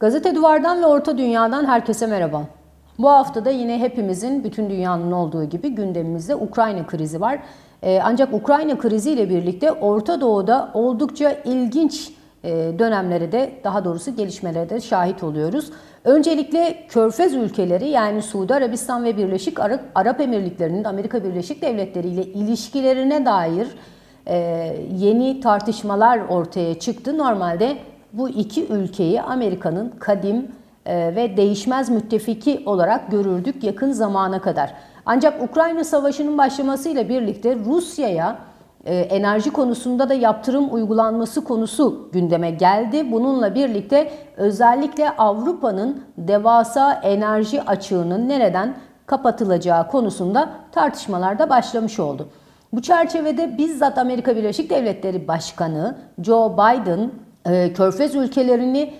Gazete Duvar'dan ve Orta Dünya'dan herkese merhaba. Bu hafta da yine hepimizin, bütün dünyanın olduğu gibi gündemimizde Ukrayna krizi var. Ee, ancak Ukrayna krizi ile birlikte Orta Doğu'da oldukça ilginç e, dönemlere de daha doğrusu gelişmelere de şahit oluyoruz. Öncelikle Körfez ülkeleri yani Suudi Arabistan ve Birleşik Arap Emirlikleri'nin Amerika Birleşik Devletleri ile ilişkilerine dair e, yeni tartışmalar ortaya çıktı. Normalde bu iki ülkeyi Amerika'nın kadim e, ve değişmez müttefiki olarak görürdük yakın zamana kadar. Ancak Ukrayna Savaşı'nın başlamasıyla birlikte Rusya'ya e, enerji konusunda da yaptırım uygulanması konusu gündeme geldi. Bununla birlikte özellikle Avrupa'nın devasa enerji açığının nereden kapatılacağı konusunda tartışmalar da başlamış oldu. Bu çerçevede bizzat Amerika Birleşik Devletleri Başkanı Joe Biden e, Körfez ülkelerini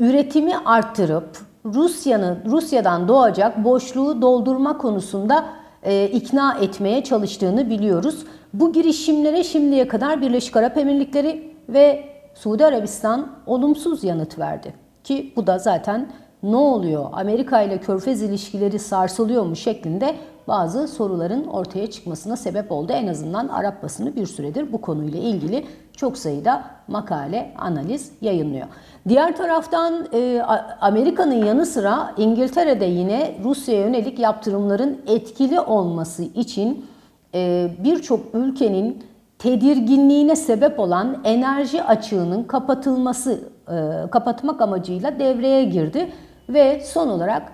üretimi arttırıp Rusya'nın Rusya'dan doğacak boşluğu doldurma konusunda e, ikna etmeye çalıştığını biliyoruz. Bu girişimlere şimdiye kadar Birleşik Arap Emirlikleri ve Suudi Arabistan olumsuz yanıt verdi. Ki bu da zaten ne oluyor? Amerika ile Körfez ilişkileri sarsılıyor mu şeklinde bazı soruların ortaya çıkmasına sebep oldu. En azından Arap basını bir süredir bu konuyla ilgili çok sayıda makale, analiz yayınlıyor. Diğer taraftan e, Amerika'nın yanı sıra İngiltere'de yine Rusya'ya yönelik yaptırımların etkili olması için e, birçok ülkenin tedirginliğine sebep olan enerji açığının kapatılması, e, kapatmak amacıyla devreye girdi ve son olarak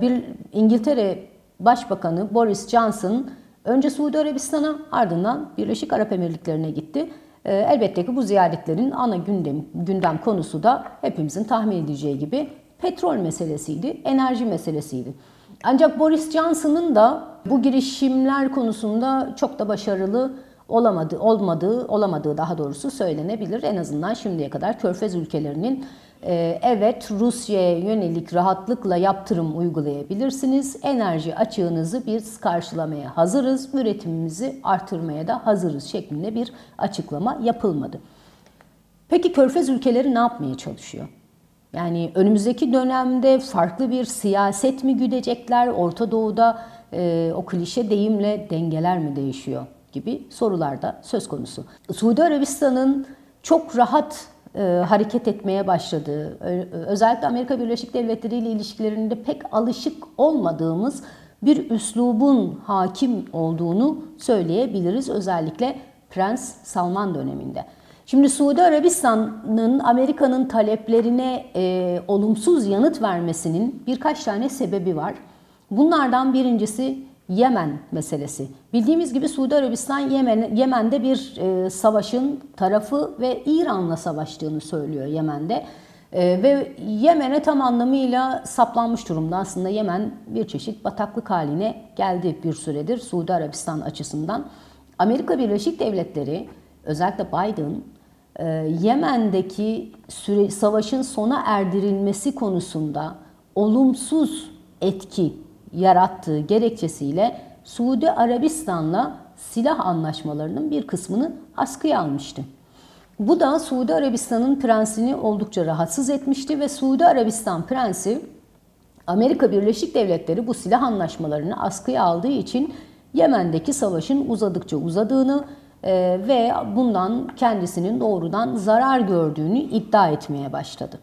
bir İngiltere Başbakanı Boris Johnson önce Suudi Arabistan'a ardından Birleşik Arap Emirlikleri'ne gitti. Ee, elbette ki bu ziyaretlerin ana gündem, gündem konusu da hepimizin tahmin edeceği gibi petrol meselesiydi, enerji meselesiydi. Ancak Boris Johnson'ın da bu girişimler konusunda çok da başarılı olamadı, olmadığı, olamadığı daha doğrusu söylenebilir. En azından şimdiye kadar Körfez ülkelerinin evet Rusya'ya yönelik rahatlıkla yaptırım uygulayabilirsiniz. Enerji açığınızı biz karşılamaya hazırız. Üretimimizi artırmaya da hazırız şeklinde bir açıklama yapılmadı. Peki Körfez ülkeleri ne yapmaya çalışıyor? Yani önümüzdeki dönemde farklı bir siyaset mi güdecekler? Orta Doğu'da e, o klişe deyimle dengeler mi değişiyor gibi sorular da söz konusu. Suudi Arabistan'ın çok rahat e, hareket etmeye başladığı, özellikle Amerika Birleşik Devletleri ile ilişkilerinde pek alışık olmadığımız bir üslubun hakim olduğunu söyleyebiliriz. Özellikle Prens Salman döneminde. Şimdi Suudi Arabistan'ın Amerika'nın taleplerine e, olumsuz yanıt vermesinin birkaç tane sebebi var. Bunlardan birincisi Yemen meselesi. Bildiğimiz gibi Suudi Arabistan Yemen, Yemen'de bir e, savaşın tarafı ve İran'la savaştığını söylüyor Yemen'de. E, ve Yemen'e tam anlamıyla saplanmış durumda. Aslında Yemen bir çeşit bataklık haline geldi bir süredir Suudi Arabistan açısından. Amerika Birleşik Devletleri özellikle Biden e, Yemen'deki süre, savaşın sona erdirilmesi konusunda olumsuz etki yarattığı gerekçesiyle Suudi Arabistan'la silah anlaşmalarının bir kısmını askıya almıştı. Bu da Suudi Arabistan'ın prensini oldukça rahatsız etmişti ve Suudi Arabistan prensi Amerika Birleşik Devletleri bu silah anlaşmalarını askıya aldığı için Yemen'deki savaşın uzadıkça uzadığını e, ve bundan kendisinin doğrudan zarar gördüğünü iddia etmeye başladı.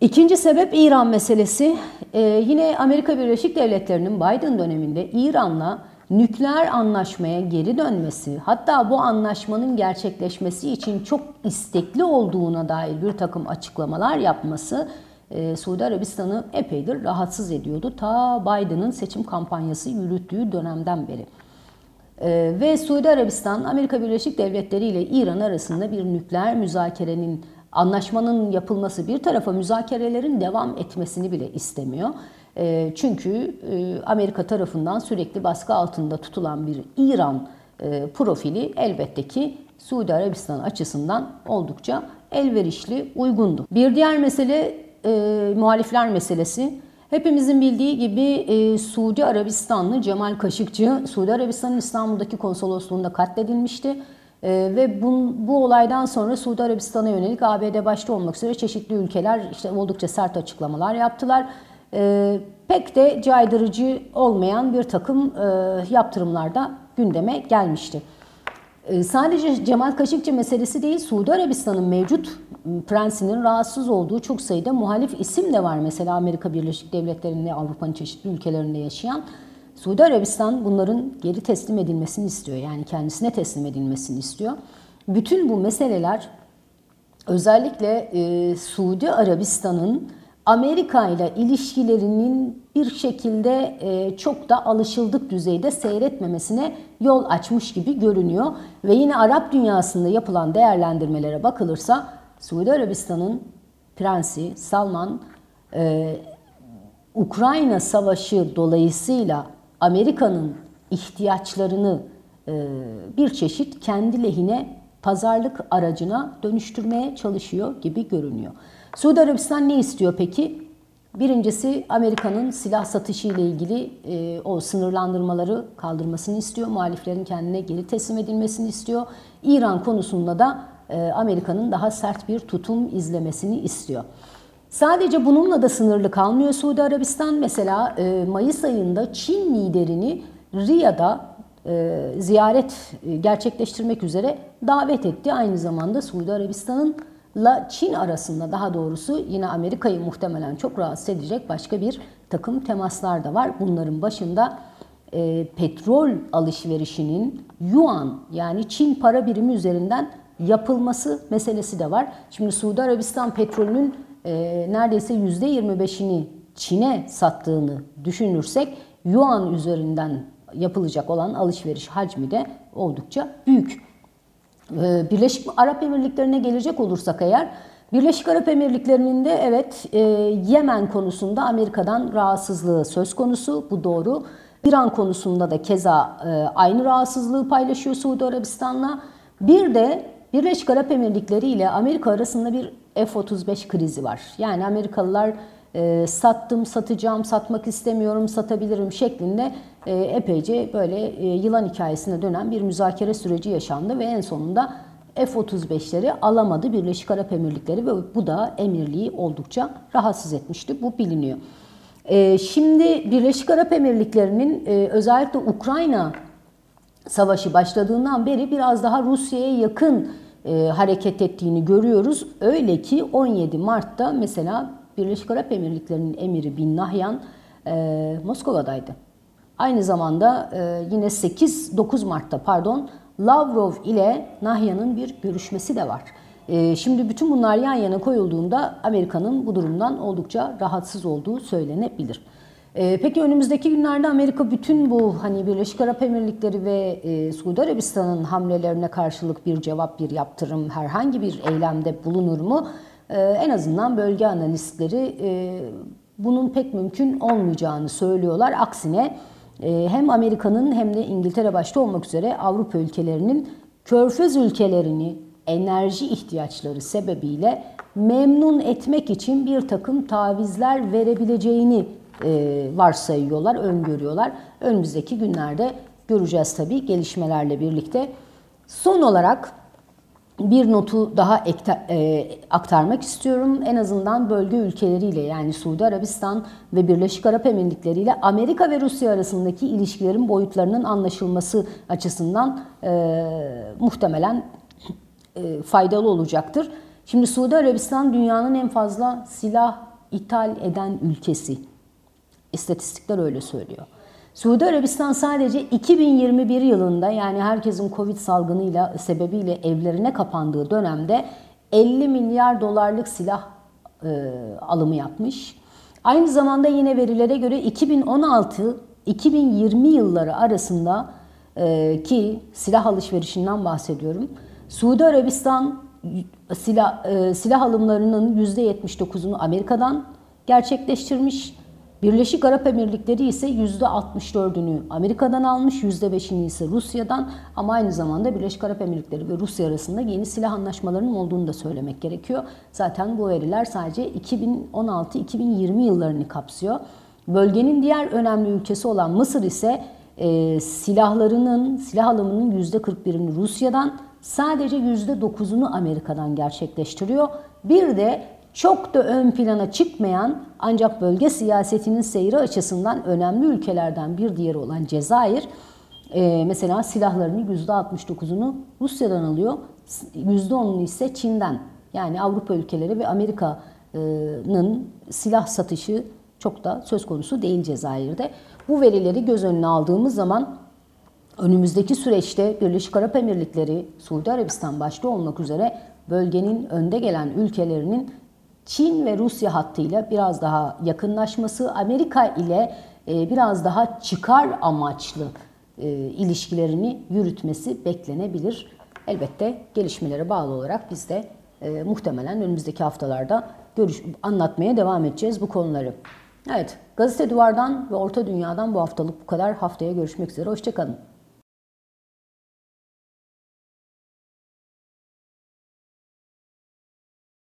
İkinci sebep İran meselesi. Ee, yine Amerika Birleşik Devletleri'nin Biden döneminde İran'la nükleer anlaşmaya geri dönmesi, hatta bu anlaşmanın gerçekleşmesi için çok istekli olduğuna dair bir takım açıklamalar yapması e, Suudi Arabistan'ı epeydir rahatsız ediyordu. Ta Biden'ın seçim kampanyası yürüttüğü dönemden beri. E, ve Suudi Arabistan, Amerika Birleşik Devletleri ile İran arasında bir nükleer müzakerenin anlaşmanın yapılması bir tarafa müzakerelerin devam etmesini bile istemiyor. Ee, çünkü e, Amerika tarafından sürekli baskı altında tutulan bir İran e, profili elbette ki Suudi Arabistan açısından oldukça elverişli, uygundu. Bir diğer mesele e, muhalifler meselesi. Hepimizin bildiği gibi e, Suudi Arabistanlı Cemal Kaşıkçı, Suudi Arabistan'ın İstanbul'daki konsolosluğunda katledilmişti E, ve bu, bu olaydan sonra Suudi Arabistan'a yönelik ABD başta olmak üzere çeşitli ülkeler işte oldukça sert açıklamalar yaptılar. E, pek de caydırıcı olmayan bir takım e, yaptırımlar da gündeme gelmişti. E, sadece Cemal Kaşıkçı meselesi değil, Suudi Arabistan'ın mevcut prensinin rahatsız olduğu çok sayıda muhalif isim de var. Mesela Amerika Birleşik Devletleri'nde, Avrupa'nın çeşitli ülkelerinde yaşayan. Suudi Arabistan bunların geri teslim edilmesini istiyor. Yani kendisine teslim edilmesini istiyor. Bütün bu meseleler özellikle e, Suudi Arabistan'ın Amerika ile ilişkilerinin bir şekilde e, çok da alışıldık düzeyde seyretmemesine yol açmış gibi görünüyor. Ve yine Arap dünyasında yapılan değerlendirmelere bakılırsa Suudi Arabistan'ın prensi Salman e, Ukrayna Savaşı dolayısıyla Amerika'nın ihtiyaçlarını e, bir çeşit kendi lehine pazarlık aracına dönüştürmeye çalışıyor gibi görünüyor. Suudi Arabistan ne istiyor peki? Birincisi Amerika'nın silah satışı ile ilgili e, o sınırlandırmaları kaldırmasını istiyor. Muhaliflerin kendine geri teslim edilmesini istiyor. İran konusunda da e, Amerika'nın daha sert bir tutum izlemesini istiyor. Sadece bununla da sınırlı kalmıyor Suudi Arabistan. Mesela e, Mayıs ayında Çin liderini Riyad'a e, ziyaret e, gerçekleştirmek üzere davet etti. Aynı zamanda Suudi Arabistan'ın la Çin arasında daha doğrusu yine Amerika'yı muhtemelen çok rahatsız edecek başka bir takım temaslar da var. Bunların başında e, petrol alışverişinin yuan yani Çin para birimi üzerinden yapılması meselesi de var. Şimdi Suudi Arabistan petrolünün e, neredeyse %25'ini Çin'e sattığını düşünürsek yuan üzerinden yapılacak olan alışveriş hacmi de oldukça büyük. Ee, Birleşik Arap Emirlikleri'ne gelecek olursak eğer, Birleşik Arap Emirlikleri'nin de evet e, Yemen konusunda Amerika'dan rahatsızlığı söz konusu, bu doğru. İran konusunda da keza e, aynı rahatsızlığı paylaşıyor Suudi Arabistan'la. Bir de Birleşik Arap Emirlikleri ile Amerika arasında bir F-35 krizi var. Yani Amerikalılar e, sattım, satacağım, satmak istemiyorum, satabilirim şeklinde e, epeyce böyle e, yılan hikayesine dönen bir müzakere süreci yaşandı ve en sonunda F-35'leri alamadı Birleşik Arap Emirlikleri ve bu da emirliği oldukça rahatsız etmişti. Bu biliniyor. E, şimdi Birleşik Arap Emirlikleri'nin e, özellikle Ukrayna savaşı başladığından beri biraz daha Rusya'ya yakın e, hareket ettiğini görüyoruz. Öyle ki 17 Mart'ta mesela Birleşik Arap Emirlikleri'nin emiri Bin Nahyan e, Moskova'daydı. Aynı zamanda e, yine 8-9 Mart'ta pardon Lavrov ile Nahyan'ın bir görüşmesi de var. E, şimdi bütün bunlar yan yana koyulduğunda Amerika'nın bu durumdan oldukça rahatsız olduğu söylenebilir. E, peki önümüzdeki günlerde Amerika bütün bu hani Birleşik Arap Emirlikleri ve e, Suudi Arabistan'ın hamlelerine karşılık bir cevap, bir yaptırım, herhangi bir eylemde bulunur mu? Ee, en azından bölge analistleri e, bunun pek mümkün olmayacağını söylüyorlar. Aksine e, hem Amerika'nın hem de İngiltere başta olmak üzere Avrupa ülkelerinin körfez ülkelerini enerji ihtiyaçları sebebiyle memnun etmek için bir takım tavizler verebileceğini e, varsayıyorlar, öngörüyorlar. Önümüzdeki günlerde göreceğiz tabii gelişmelerle birlikte. Son olarak bir notu daha e, aktarmak istiyorum. En azından bölge ülkeleriyle yani Suudi Arabistan ve Birleşik Arap Emirlikleri ile Amerika ve Rusya arasındaki ilişkilerin boyutlarının anlaşılması açısından e, muhtemelen e, faydalı olacaktır. Şimdi Suudi Arabistan dünyanın en fazla silah ithal eden ülkesi. İstatistikler öyle söylüyor. Suudi Arabistan sadece 2021 yılında yani herkesin Covid salgınıyla sebebiyle evlerine kapandığı dönemde 50 milyar dolarlık silah e, alımı yapmış. Aynı zamanda yine verilere göre 2016-2020 yılları arasında e, ki silah alışverişinden bahsediyorum. Suudi Arabistan silah, e, silah alımlarının %79'unu Amerika'dan gerçekleştirmiş. Birleşik Arap Emirlikleri ise %64'ünü Amerika'dan almış, %5'ini ise Rusya'dan ama aynı zamanda Birleşik Arap Emirlikleri ve Rusya arasında yeni silah anlaşmalarının olduğunu da söylemek gerekiyor. Zaten bu veriler sadece 2016-2020 yıllarını kapsıyor. Bölgenin diğer önemli ülkesi olan Mısır ise e, silahlarının, silah alımının %41'ini Rusya'dan, sadece %9'unu Amerika'dan gerçekleştiriyor. Bir de çok da ön plana çıkmayan ancak bölge siyasetinin seyri açısından önemli ülkelerden bir diğeri olan Cezayir e, mesela silahlarını %69'unu Rusya'dan alıyor, %10'unu ise Çin'den. Yani Avrupa ülkeleri ve Amerika'nın silah satışı çok da söz konusu değil Cezayir'de. Bu verileri göz önüne aldığımız zaman önümüzdeki süreçte Birleşik Arap Emirlikleri, Suudi Arabistan başta olmak üzere bölgenin önde gelen ülkelerinin Çin ve Rusya hattıyla biraz daha yakınlaşması, Amerika ile e, biraz daha çıkar amaçlı e, ilişkilerini yürütmesi beklenebilir. Elbette gelişmelere bağlı olarak biz de e, muhtemelen önümüzdeki haftalarda görüş, anlatmaya devam edeceğiz bu konuları. Evet, Gazete Duvar'dan ve Orta Dünya'dan bu haftalık bu kadar. Haftaya görüşmek üzere, hoşçakalın.